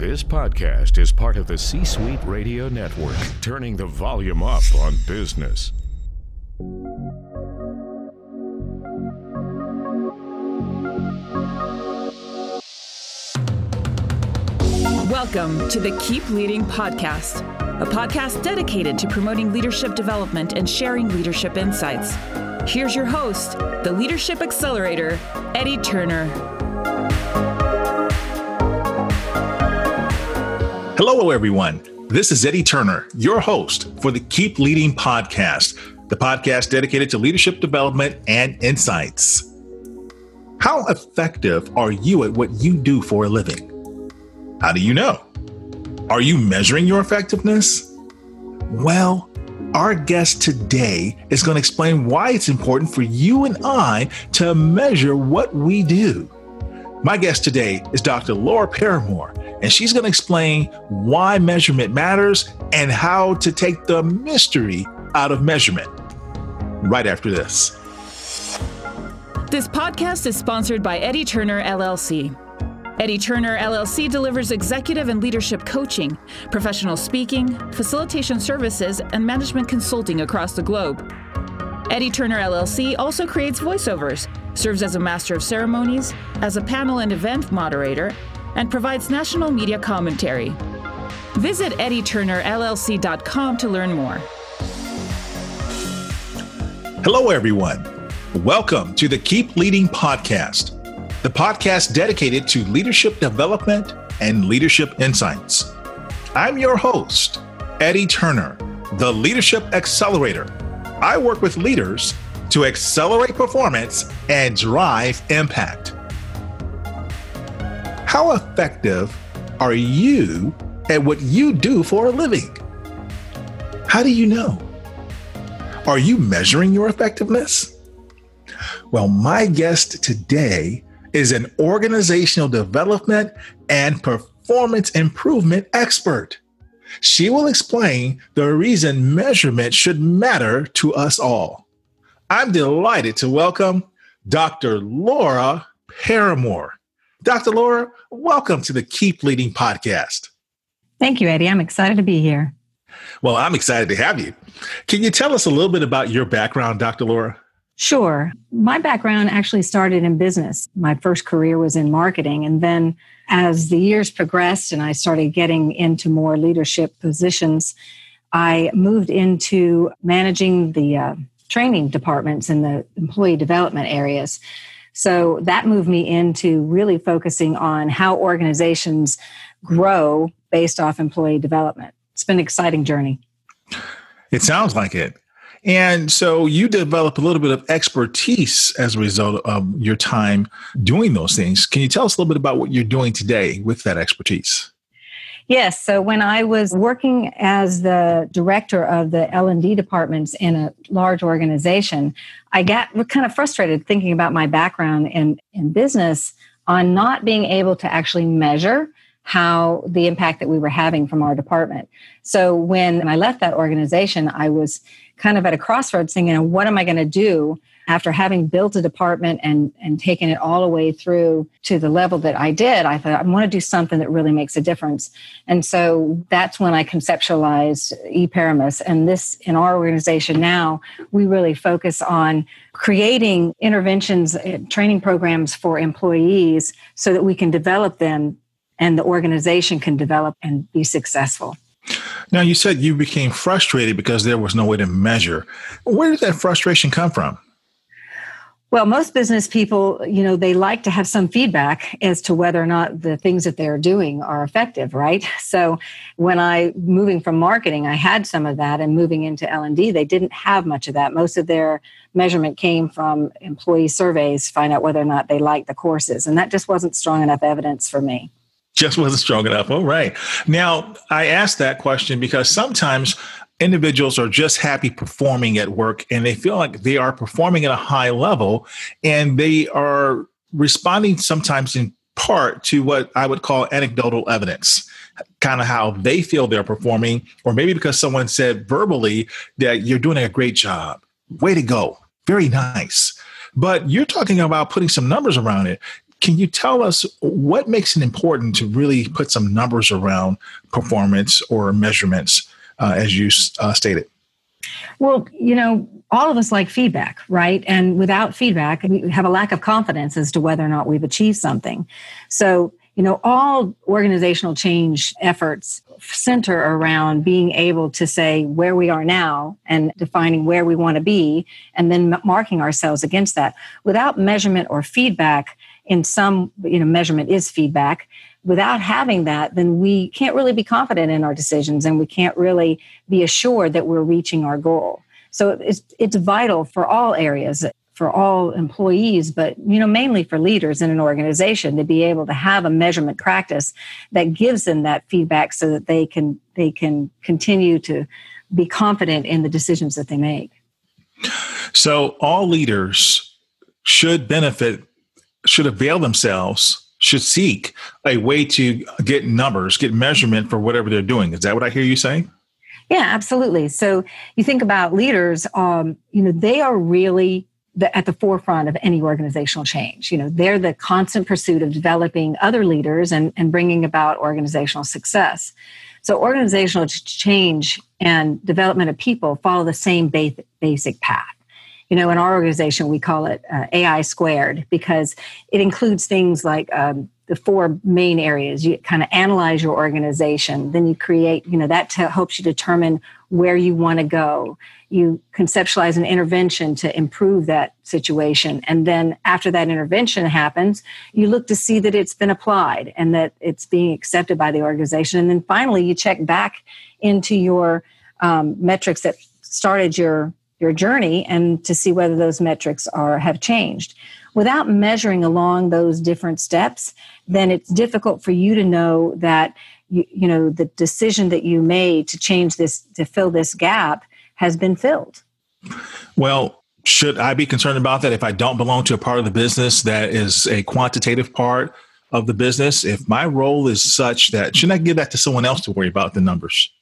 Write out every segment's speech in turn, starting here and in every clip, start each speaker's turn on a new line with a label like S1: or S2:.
S1: This podcast is part of the C Suite Radio Network, turning the volume up on business.
S2: Welcome to the Keep Leading Podcast, a podcast dedicated to promoting leadership development and sharing leadership insights. Here's your host, the Leadership Accelerator, Eddie Turner.
S3: Hello, everyone. This is Eddie Turner, your host for the Keep Leading podcast, the podcast dedicated to leadership development and insights. How effective are you at what you do for a living? How do you know? Are you measuring your effectiveness? Well, our guest today is going to explain why it's important for you and I to measure what we do. My guest today is Dr. Laura Paramore, and she's going to explain why measurement matters and how to take the mystery out of measurement. Right after this.
S2: This podcast is sponsored by Eddie Turner LLC. Eddie Turner LLC delivers executive and leadership coaching, professional speaking, facilitation services, and management consulting across the globe. Eddie Turner LLC also creates voiceovers, serves as a master of ceremonies, as a panel and event moderator, and provides national media commentary. Visit eddieturnerllc.com to learn more.
S3: Hello, everyone. Welcome to the Keep Leading podcast, the podcast dedicated to leadership development and leadership insights. I'm your host, Eddie Turner, the Leadership Accelerator I work with leaders to accelerate performance and drive impact. How effective are you at what you do for a living? How do you know? Are you measuring your effectiveness? Well, my guest today is an organizational development and performance improvement expert. She will explain the reason measurement should matter to us all. I'm delighted to welcome Dr. Laura Paramore. Dr. Laura, welcome to the Keep Leading podcast.
S4: Thank you, Eddie. I'm excited to be here.
S3: Well, I'm excited to have you. Can you tell us a little bit about your background, Dr. Laura?
S4: Sure. My background actually started in business. My first career was in marketing. And then as the years progressed and I started getting into more leadership positions, I moved into managing the uh, training departments in the employee development areas. So that moved me into really focusing on how organizations grow based off employee development. It's been an exciting journey.
S3: It sounds like it. And so you develop a little bit of expertise as a result of your time doing those things. Can you tell us a little bit about what you're doing today with that expertise?
S4: Yes. So when I was working as the director of the L&D departments in a large organization, I got kind of frustrated thinking about my background in, in business on not being able to actually measure how the impact that we were having from our department. So when I left that organization, I was kind of at a crossroads thinking, what am I going to do after having built a department and, and taken it all the way through to the level that I did? I thought, I want to do something that really makes a difference. And so that's when I conceptualized eParamus. And this, in our organization now, we really focus on creating interventions, training programs for employees so that we can develop them and the organization can develop and be successful.
S3: Now, you said you became frustrated because there was no way to measure. Where did that frustration come from?
S4: Well, most business people, you know, they like to have some feedback as to whether or not the things that they're doing are effective, right? So, when I moving from marketing, I had some of that and moving into L&D, they didn't have much of that. Most of their measurement came from employee surveys, find out whether or not they liked the courses, and that just wasn't strong enough evidence for me
S3: just wasn't strong enough. All right. Now, I asked that question because sometimes individuals are just happy performing at work and they feel like they are performing at a high level and they are responding sometimes in part to what I would call anecdotal evidence, kind of how they feel they're performing, or maybe because someone said verbally that you're doing a great job. Way to go. Very nice. But you're talking about putting some numbers around it Can you tell us what makes it important to really put some numbers around performance or measurements, uh, as you uh, stated?
S4: Well, you know, all of us like feedback, right? And without feedback, we have a lack of confidence as to whether or not we've achieved something. So, you know, all organizational change efforts center around being able to say where we are now and defining where we want to be and then marking ourselves against that. Without measurement or feedback, in some, you know, measurement is feedback. Without having that, then we can't really be confident in our decisions and we can't really be assured that we're reaching our goal. So it's it's vital for all areas for all employees but you know mainly for leaders in an organization to be able to have a measurement practice that gives them that feedback so that they can they can continue to be confident in the decisions that they make.
S3: So all leaders should benefit should avail themselves should seek a way to get numbers get measurement for whatever they're doing. Is that what i hear you saying?
S4: Yeah, absolutely. So you think about leaders, um, you know, they are really the, at the forefront of any organizational change. You know, they're the constant pursuit of developing other leaders and, and bringing about organizational success. So organizational change and development of people follow the same basic, basic path. You know, in our organization, we call it uh, AI squared because it includes things like um, the four main areas. You kind of analyze your organization then you create you know that helps you determine where you want to go. You conceptualize an intervention to improve that situation and then after that intervention happens you look to see that it's been applied and that it's being accepted by the organization and then finally you check back into your um, metrics that started your your journey and to see whether those metrics are have changed without measuring along those different steps, then it's difficult for you to know that you, you know the decision that you made to change this to fill this gap has been filled.
S3: Well, should I be concerned about that if I don't belong to a part of the business that is a quantitative part of the business? If my role is such that shouldn't I give that to someone else to worry about the numbers?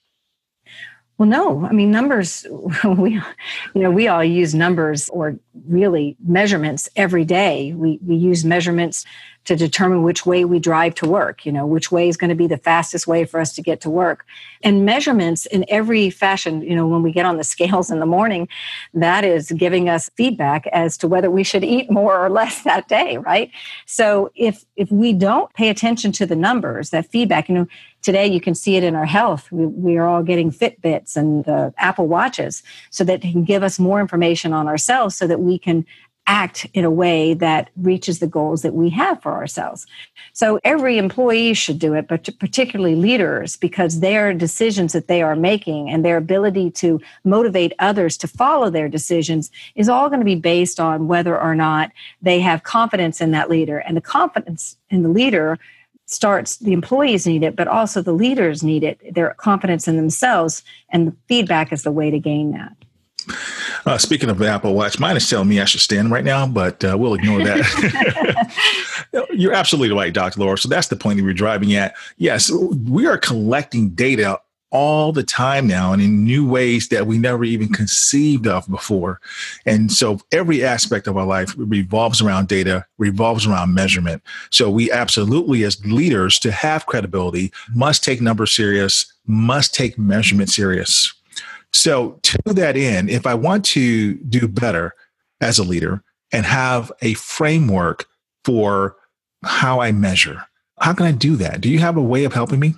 S4: Well, no. I mean, numbers. We, you know, we all use numbers or really measurements every day. We we use measurements to determine which way we drive to work. You know, which way is going to be the fastest way for us to get to work, and measurements in every fashion. You know, when we get on the scales in the morning, that is giving us feedback as to whether we should eat more or less that day. Right. So if if we don't pay attention to the numbers, that feedback, you know, today you can see it in our health we, we are all getting fitbits and uh, apple watches so that they can give us more information on ourselves so that we can act in a way that reaches the goals that we have for ourselves. So every employee should do it, but particularly leaders, because their decisions that they are making and their ability to motivate others to follow their decisions is all going to be based on whether or not they have confidence in that leader. And the confidence in the leader starts the employees need it but also the leaders need it their confidence in themselves and the feedback is the way to gain that.
S3: Uh, speaking of the apple watch mine is telling me i should stand right now but uh, we'll ignore that. You're absolutely right dr laura so that's the point that we're driving at. Yes we are collecting data all the time now and in new ways that we never even conceived of before. And so every aspect of our life revolves around data, revolves around measurement. So we absolutely, as leaders, to have credibility, must take numbers serious, must take measurement serious. So to that end, if I want to do better as a leader and have a framework for how I measure, how can I do that? Do you have a way of helping me?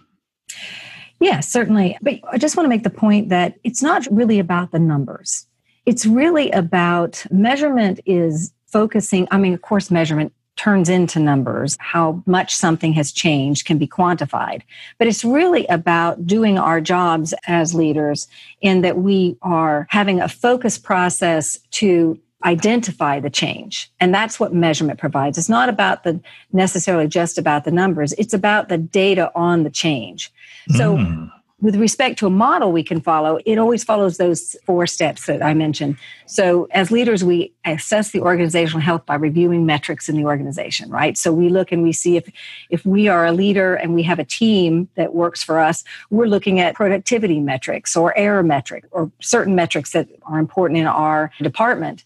S4: Yeah, certainly. But I just want to make the point that it's not really about the numbers. It's really about measurement is focusing. I mean, of course, measurement turns into numbers. How much something has changed can be quantified. But it's really about doing our jobs as leaders in that we are having a focus process to identify the change. And that's what measurement provides. It's not about the necessarily just about the numbers. It's about the data on the change. So mm. With respect to a model we can follow it always follows those four steps that i mentioned. So as leaders we assess the organizational health by reviewing metrics in the organization right? So we look and we see if if we are a leader and we have a team that works for us we're looking at productivity metrics or error metric or certain metrics that are important in our department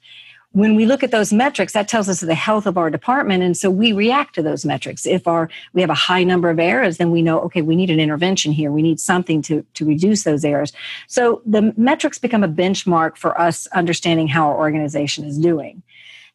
S4: when we look at those metrics that tells us the health of our department. And so we react to those metrics. If our we have a high number of errors then we know okay we need an intervention here. We need something to to reduce those errors. So the metrics become a benchmark for us understanding how our organization is doing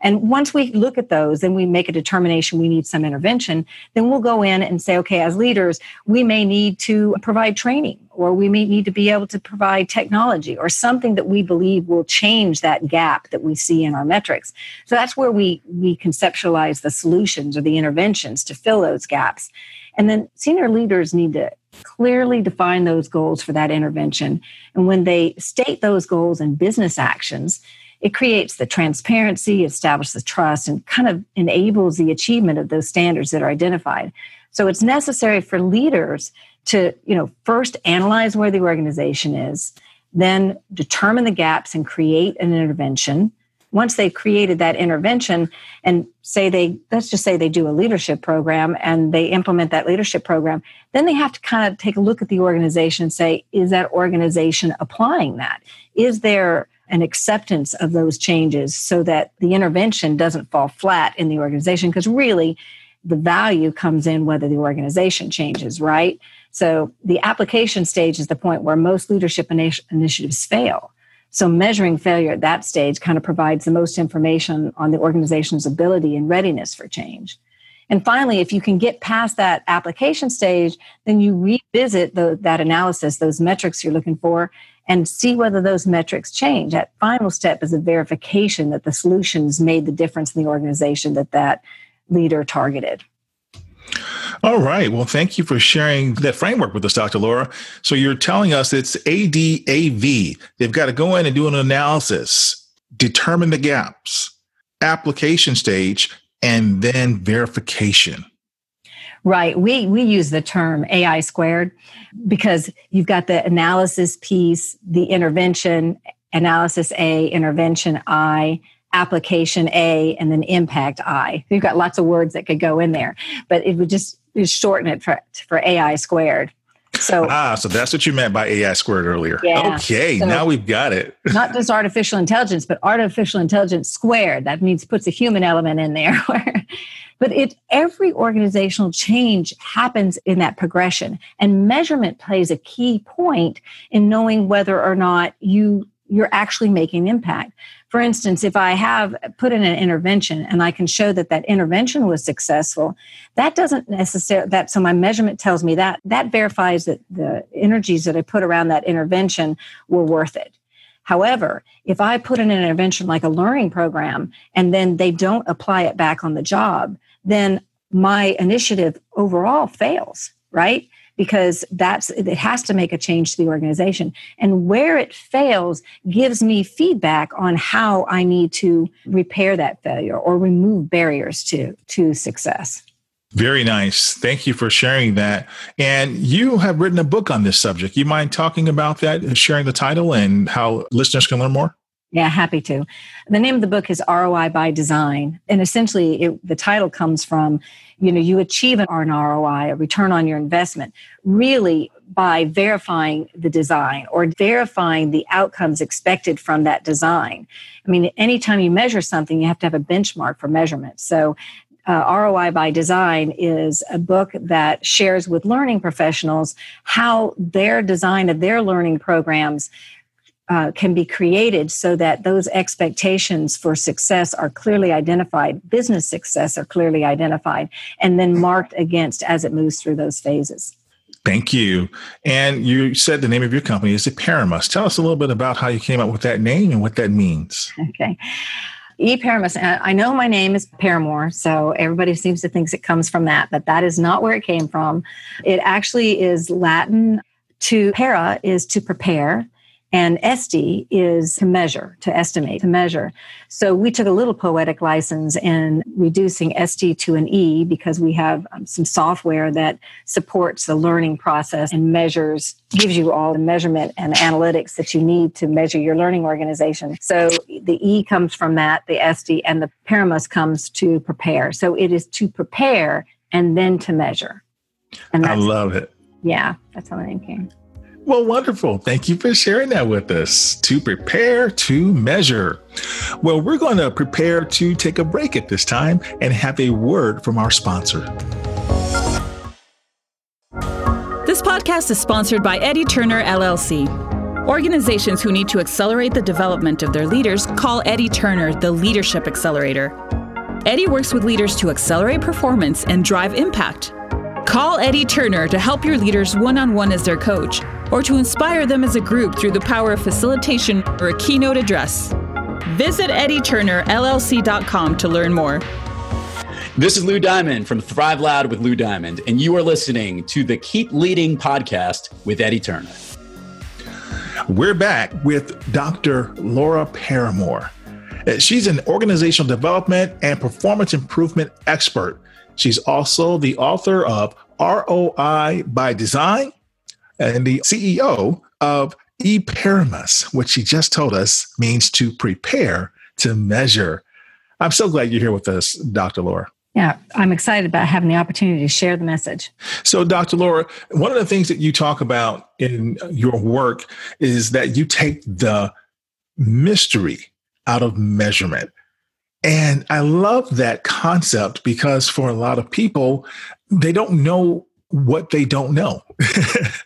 S4: and once we look at those and we make a determination we need some intervention, then we'll go in and say, okay, as leaders, we may need to provide training or we may need to be able to provide technology or something that we believe will change that gap that we see in our metrics. So that's where we, we conceptualize the solutions or the interventions to fill those gaps. And then senior leaders need to clearly define those goals for that intervention. And when they state those goals in business actions, it creates the transparency, establishes the trust, and kind of enables the achievement of those standards that are identified. So it's necessary for leaders to, you know, first analyze where the organization is, then determine the gaps and create an intervention. Once they've created that intervention and say they, let's just say they do a leadership program and they implement that leadership program, then they have to kind of take a look at the organization and say, is that organization applying that? Is there an acceptance of those changes so that the intervention doesn't fall flat in the organization because really the value comes in whether the organization changes right? So the application stage is the point where most leadership initiatives fail. So measuring failure at that stage kind of provides the most information on the organization's ability and readiness for change. And finally if you can get past that application stage then you revisit the, that analysis those metrics you're looking for and see whether those metrics change. That final step is a verification that the solutions made the difference in the organization that that leader targeted.
S3: All right. Well, thank you for sharing that framework with us, Dr. Laura. So you're telling us it's ADAV. They've got to go in and do an analysis, determine the gaps, application stage, and then verification.
S4: Right. We we use the term AI squared because you've got the analysis piece, the intervention, analysis A, intervention I, application A, and then impact I. You've got lots of words that could go in there, but it would just shorten it for, for AI squared. So
S3: ah, so that's what you meant by AI squared earlier. Yeah. Okay, so now we've got it.
S4: not just artificial intelligence, but artificial intelligence squared. That means puts a human element in there. but it every organizational change happens in that progression, and measurement plays a key point in knowing whether or not you you're actually making impact. For instance, if I have put in an intervention and I can show that that intervention was successful, that doesn't necessarily that so my measurement tells me that that verifies that the energies that I put around that intervention were worth it. However, if I put in an intervention like a learning program and then they don't apply it back on the job, then my initiative overall fails, right? Because that's it has to make a change to the organization and where it fails gives me feedback on how i need to repair that failure or remove barriers to to success
S3: very nice. Thank you for sharing that. And you have written a book on this subject. You mind talking about that, and sharing the title and how listeners can learn more?
S4: Yeah, happy to. The name of the book is ROI by Design. And essentially, it, the title comes from you know you achieve an ROI, a return on your investment, really by verifying the design or verifying the outcomes expected from that design. I mean, anytime you measure something, you have to have a benchmark for measurement. So uh, ROI by Design is a book that shares with learning professionals how their design of their learning programs uh, can be created so that those expectations for success are clearly identified, business success are clearly identified, and then marked against as it moves through those phases.
S3: Thank you. And you said the name of your company is Eparamus. Tell us a little bit about how you came up with that name and what that means.
S4: Okay. E-Paramus. I know my name is Paramore, so everybody seems to think it comes from that, but that is not where it came from. It actually is Latin to para is to prepare and SD is to measure, to estimate, to measure. So we took a little poetic license in reducing SD to an E because we have um, some software that supports the learning process and measures, gives you all the measurement and analytics that you need to measure your learning organization. So the E comes from that, the SD, and the Paramus comes to prepare. So it is to prepare and then to measure.
S3: And I love it.
S4: Yeah, that's how the name came.
S3: Well, wonderful. Thank you for sharing that with us. To prepare to measure. Well, we're going to prepare to take a break at this time and have a word from our sponsor.
S2: This podcast is sponsored by Eddie Turner LLC. Organizations who need to accelerate the development of their leaders call Eddie Turner the Leadership Accelerator. Eddie works with leaders to accelerate performance and drive impact. Call Eddie Turner to help your leaders one on one as their coach or to inspire them as a group through the power of facilitation or a keynote address. Visit EddieTurnerLLC.com to learn more.
S5: This is Lou Diamond from Thrive Loud with Lou Diamond, and you are listening to the Keep Leading podcast with Eddie Turner.
S3: We're back with Dr. Laura Paramore. Uh, she's an organizational development and performance improvement expert. She's also the author of ROI by Design and the CEO of eParamus, which she just told us means to prepare to measure. I'm so glad you're here with us, Dr. Laura.
S4: Yeah, I'm excited about having the opportunity to share the message.
S3: So, Dr. Laura, one of the things that you talk about in your work is that you take the mystery out of measurement. And I love that concept because for a lot of people, they don't know what they don't know.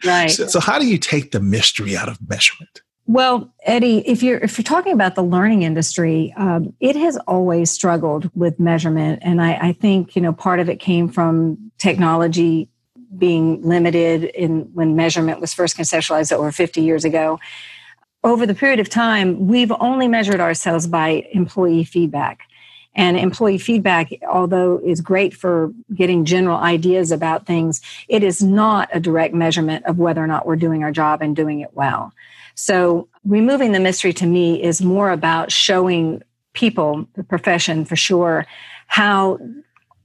S4: Right.
S3: so, so, how do you take the mystery out of measurement?
S4: Well, Eddie, if you're if you're talking about the learning industry, um, it has always struggled with measurement, and I, I think you know part of it came from technology being limited in when measurement was first conceptualized over 50 years ago. Over the period of time, we've only measured ourselves by employee feedback. And employee feedback, although is great for getting general ideas about things, it is not a direct measurement of whether or not we're doing our job and doing it well. So removing the mystery to me is more about showing people, the profession for sure, how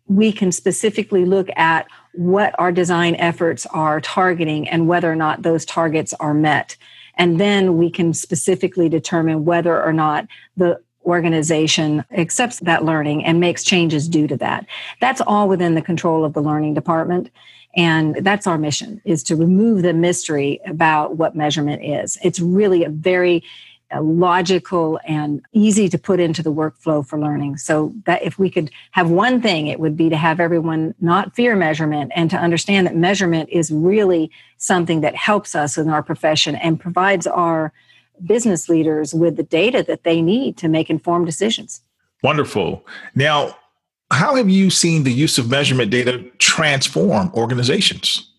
S4: we can specifically look at what our design efforts are targeting and whether or not those targets are met. And then we can specifically determine whether or not the organization accepts that learning and makes changes due to that. That's all within the control of the learning department. And that's our mission is to remove the mystery about what measurement is. It's really a very Uh, logical and easy to put into the workflow for learning. So that if we could have one thing, it would be to have everyone not fear measurement and to understand that measurement is really something that helps us in our profession and provides our business leaders with the data that they need to make informed decisions.
S3: Wonderful. Now, how have you seen the use of measurement data transform organizations?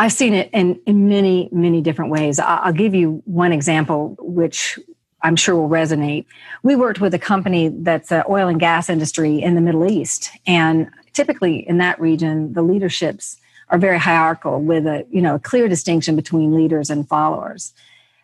S4: I've seen it in, in many, many different ways. I'll give you one example, which I'm sure will resonate. We worked with a company that's an oil and gas industry in the Middle East. And typically in that region, the leaderships are very hierarchical with a, you know, a clear distinction between leaders and followers.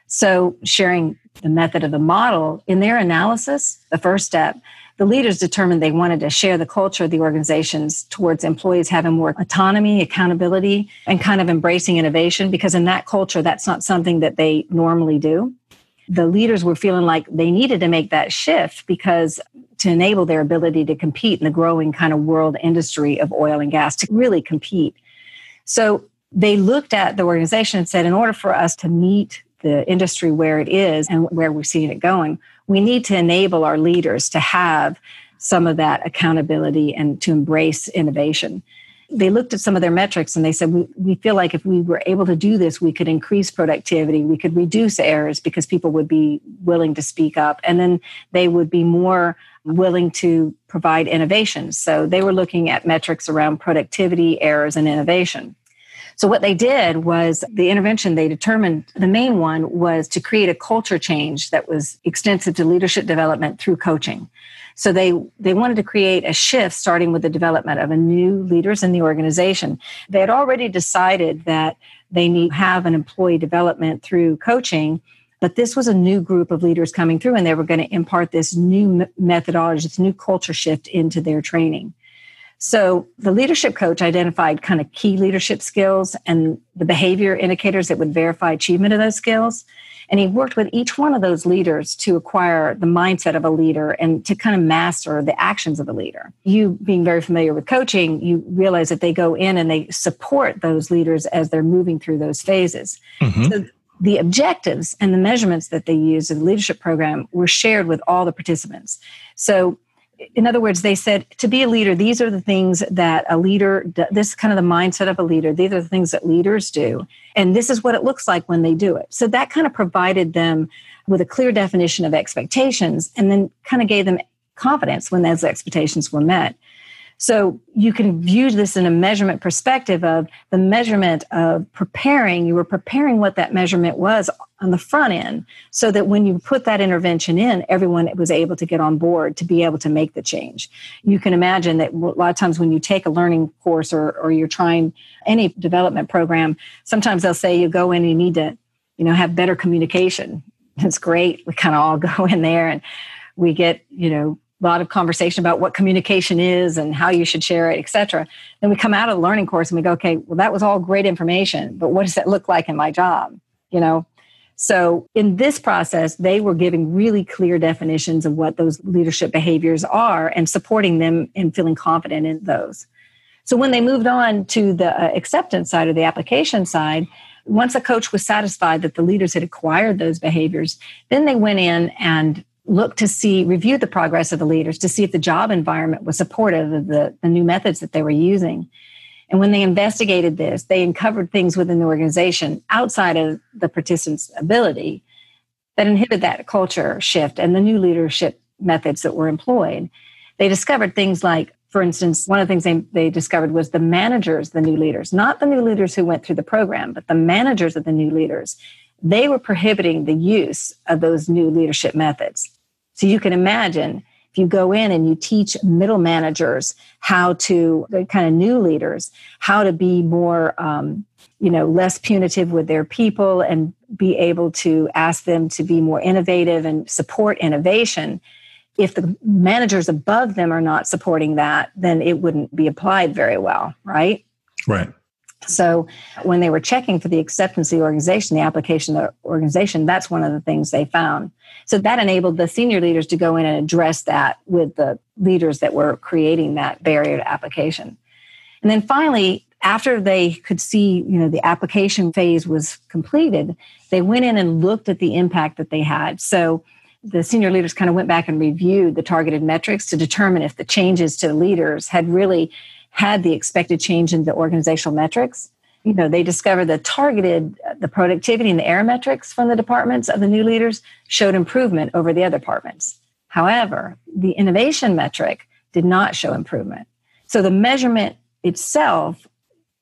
S4: So, sharing the method of the model in their analysis, the first step, the leaders determined they wanted to share the culture of the organizations towards employees having more autonomy, accountability, and kind of embracing innovation because in that culture, that's not something that they normally do. The leaders were feeling like they needed to make that shift because to enable their ability to compete in the growing kind of world industry of oil and gas, to really compete. So they looked at the organization and said, in order for us to meet the industry where it is and where we're seeing it going, we need to enable our leaders to have some of that accountability and to embrace innovation. They looked at some of their metrics and they said, we, we feel like if we were able to do this, we could increase productivity, we could reduce errors because people would be willing to speak up, and then they would be more willing to provide innovations. So they were looking at metrics around productivity, errors, and innovation. So what they did was the intervention they determined the main one was to create a culture change that was extensive to leadership development through coaching. So they they wanted to create a shift starting with the development of a new leaders in the organization. They had already decided that they need to have an employee development through coaching but this was a new group of leaders coming through and they were going to impart this new methodology this new culture shift into their training so the leadership coach identified kind of key leadership skills and the behavior indicators that would verify achievement of those skills. And he worked with each one of those leaders to acquire the mindset of a leader and to kind of master the actions of a leader. You being very familiar with coaching, you realize that they go in and they support those leaders as they're moving through those phases. Mm-hmm. So the objectives and the measurements that they used in the leadership program were shared with all the participants. So, in other words, they said to be a leader, these are the things that a leader, this is kind of the mindset of a leader. These are the things that leaders do. And this is what it looks like when they do it. So that kind of provided them with a clear definition of expectations and then kind of gave them confidence when those expectations were met. So you can view this in a measurement perspective of the measurement of preparing. You were preparing what that measurement was on the front end so that when you put that intervention in, everyone was able to get on board to be able to make the change. You can imagine that a lot of times when you take a learning course or, or you're trying any development program, sometimes they'll say you go in and you need to, you know, have better communication. It's great. We kind of all go in there and we get, you know, lot of conversation about what communication is and how you should share it, et cetera. Then we come out of the learning course and we go, okay, well, that was all great information, but what does that look like in my job? You know? So in this process, they were giving really clear definitions of what those leadership behaviors are and supporting them and feeling confident in those. So when they moved on to the uh, acceptance side or the application side, once a coach was satisfied that the leaders had acquired those behaviors, then they went in and look to see, review the progress of the leaders to see if the job environment was supportive of the, the new methods that they were using. And when they investigated this, they uncovered things within the organization outside of the participants' ability that inhibited that culture shift and the new leadership methods that were employed. They discovered things like, for instance, one of the things they, they discovered was the managers, the new leaders, not the new leaders who went through the program, but the managers of the new leaders they were prohibiting the use of those new leadership methods. So you can imagine if you go in and you teach middle managers how to, kind of new leaders, how to be more, um, you know, less punitive with their people and be able to ask them to be more innovative and support innovation. If the managers above them are not supporting that, then it wouldn't be applied very well, right?
S3: Right.
S4: So when they were checking for the acceptance of the organization, the application of the organization, that's one of the things they found. So that enabled the senior leaders to go in and address that with the leaders that were creating that barrier to application. And then finally, after they could see, you know, the application phase was completed, they went in and looked at the impact that they had. So the senior leaders kind of went back and reviewed the targeted metrics to determine if the changes to leaders had really had the expected change in the organizational metrics. You know, they discovered the targeted, uh, the productivity and the error metrics from the departments of the new leaders showed improvement over the other departments. However, the innovation metric did not show improvement. So the measurement itself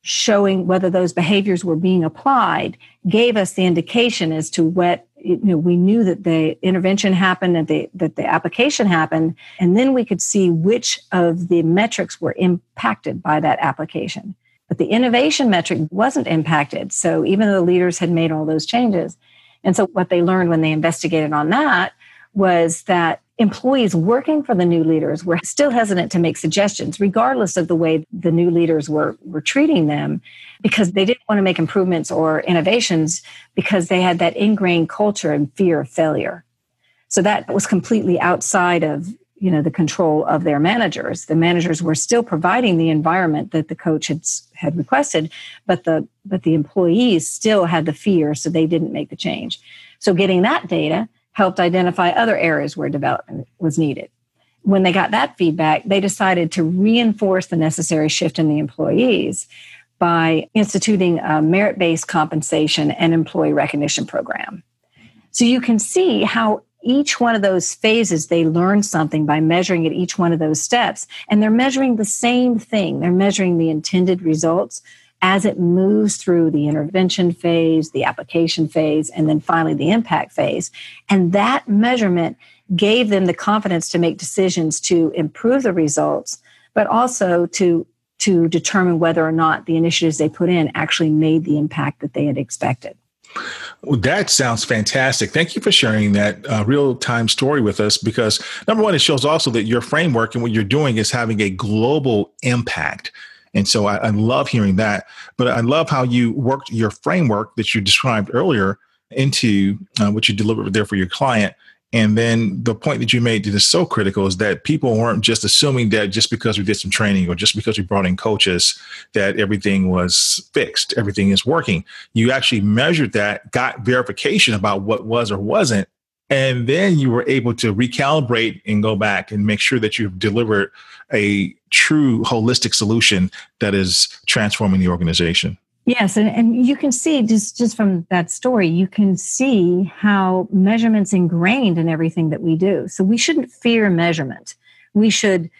S4: showing whether those behaviors were being applied gave us the indication as to what you know we knew that the intervention happened and the, that the application happened and then we could see which of the metrics were impacted by that application. But the innovation metric wasn't impacted. So even though the leaders had made all those changes and so what they learned when they investigated on that was that employees working for the new leaders were still hesitant to make suggestions, regardless of the way the new leaders were, were treating them, because they didn't want to make improvements or innovations because they had that ingrained culture and fear of failure. So that was completely outside of you know the control of their managers the managers were still providing the environment that the coach had had requested but the but the employees still had the fear so they didn't make the change so getting that data helped identify other areas where development was needed. When they got that feedback, they decided to reinforce the necessary shift in the employees by instituting a merit based compensation and employee recognition program. So you can see how each one of those phases, they learn something by measuring at each one of those steps. And they're measuring the same thing. They're measuring the intended results as it moves through the intervention phase, the application phase, and then finally the impact phase. And that measurement gave them the confidence to make decisions to improve the results, but also to, to determine whether or not the initiatives they put in actually made the impact that they had expected.
S3: Well, that sounds fantastic. Thank you for sharing that uh, real time story with us because, number one, it shows also that your framework and what you're doing is having a global impact. And so I, I love hearing that. But I love how you worked your framework that you described earlier into uh, what you delivered there for your client And then the point that you made that is so critical is that people weren't just assuming that just because we did some training or just because we brought in coaches that everything was fixed, everything is working. You actually measured that, got verification about what was or wasn't, and then you were able to recalibrate and go back and make sure that you've delivered a true holistic solution that is transforming the organization.
S4: Yes, and, and you can see just, just from that story, you can see how measurement's ingrained in everything that we do. So we shouldn't fear measurement. We should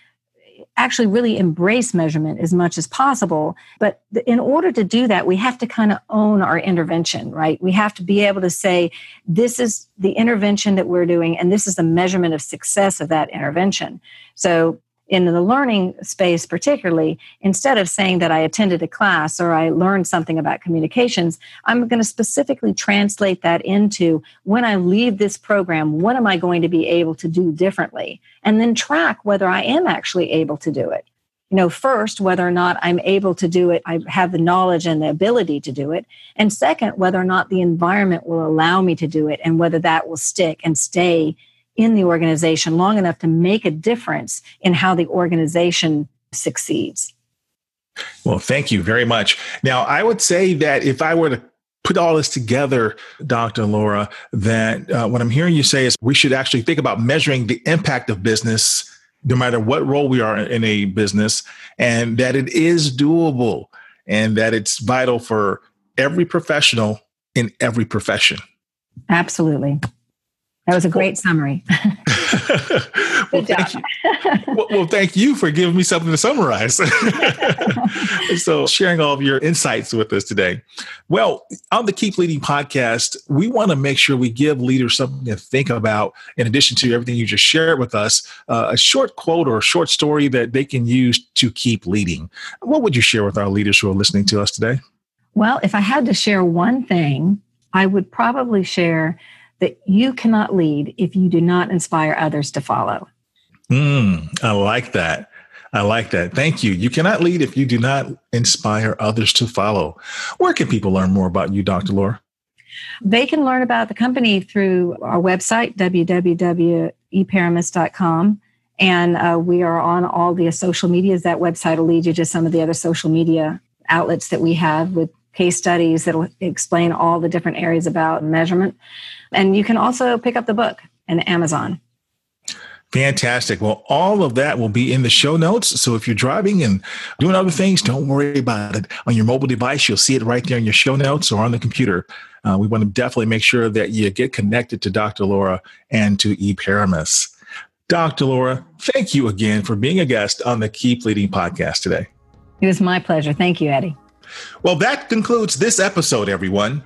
S4: actually really embrace measurement as much as possible. But in order to do that, we have to kind of own our intervention, right? We have to be able to say, this is the intervention that we're doing, and this is the measurement of success of that intervention. So in the learning space, particularly, instead of saying that I attended a class or I learned something about communications, I'm going to specifically translate that into when I leave this program, what am I going to be able to do differently? And then track whether I am actually able to do it. You know, first, whether or not I'm able to do it, I have the knowledge and the ability to do it. And second, whether or not the environment will allow me to do it and whether that will stick and stay in the organization long enough to make a difference in how the organization succeeds.
S3: Well, thank you very much. Now, I would say that if I were to put all this together, Dr. Laura, that uh, what I'm hearing you say is we should actually think about measuring the impact of business, no matter what role we are in a business, and that it is doable and that it's vital for every professional in every profession.
S4: Absolutely. That was a great summary.
S3: well, thank you. well, well, thank you for giving me something to summarize. so, sharing all of your insights with us today. Well, on the Keep Leading podcast, we want to make sure we give leaders something to think about, in addition to everything you just shared with us, uh, a short quote or a short story that they can use to keep leading. What would you share with our leaders who are listening to us today?
S4: Well, if I had to share one thing, I would probably share that you cannot lead if you do not inspire others to follow.
S3: Mm, I like that. I like that. Thank you. You cannot lead if you do not inspire others to follow. Where can people learn more about you, Dr. Laura?
S4: They can learn about the company through our website, www.eparamus.com. And uh, we are on all the social medias. That website will lead you to some of the other social media outlets that we have with case studies that'll explain all the different areas about measurement. And you can also pick up the book in Amazon.
S3: Fantastic. Well, all of that will be in the show notes. So if you're driving and doing other things, don't worry about it. On your mobile device, you'll see it right there in your show notes or on the computer. Uh, we want to definitely make sure that you get connected to Dr. Laura and to eParamus. Dr. Laura, thank you again for being a guest on the Keep Leading podcast today.
S4: It was my pleasure. Thank you, Eddie.
S3: Well, that concludes this episode, everyone.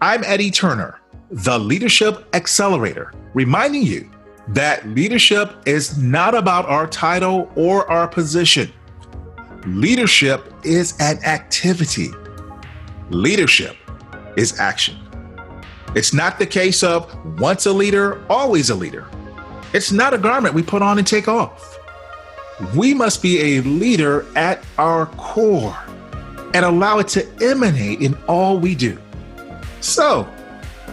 S3: I'm Eddie Turner the Leadership Accelerator, reminding you that leadership is not about our title or our position. Leadership is an activity, leadership is action. It's not the case of once a leader, always a leader. It's not a garment we put on and take off. We must be a leader at our core and allow it to emanate in all we do. So,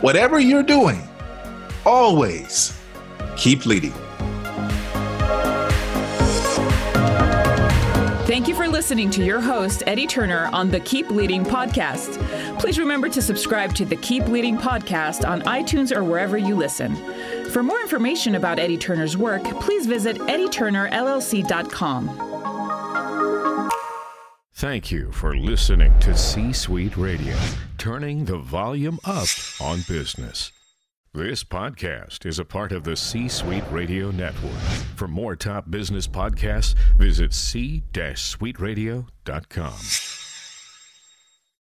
S3: Whatever you're doing, always keep leading.
S2: Thank you for listening to your host, Eddie Turner, on the Keep Leading podcast. Please remember to subscribe to the Keep Leading podcast on iTunes or wherever you listen. For more information about Eddie Turner's work, please visit eddieturnerllc.com.
S1: Thank you for listening to C Suite Radio, turning the volume up on business. This podcast is a part of the C Suite Radio Network. For more top business podcasts, visit c-suiteradio.com.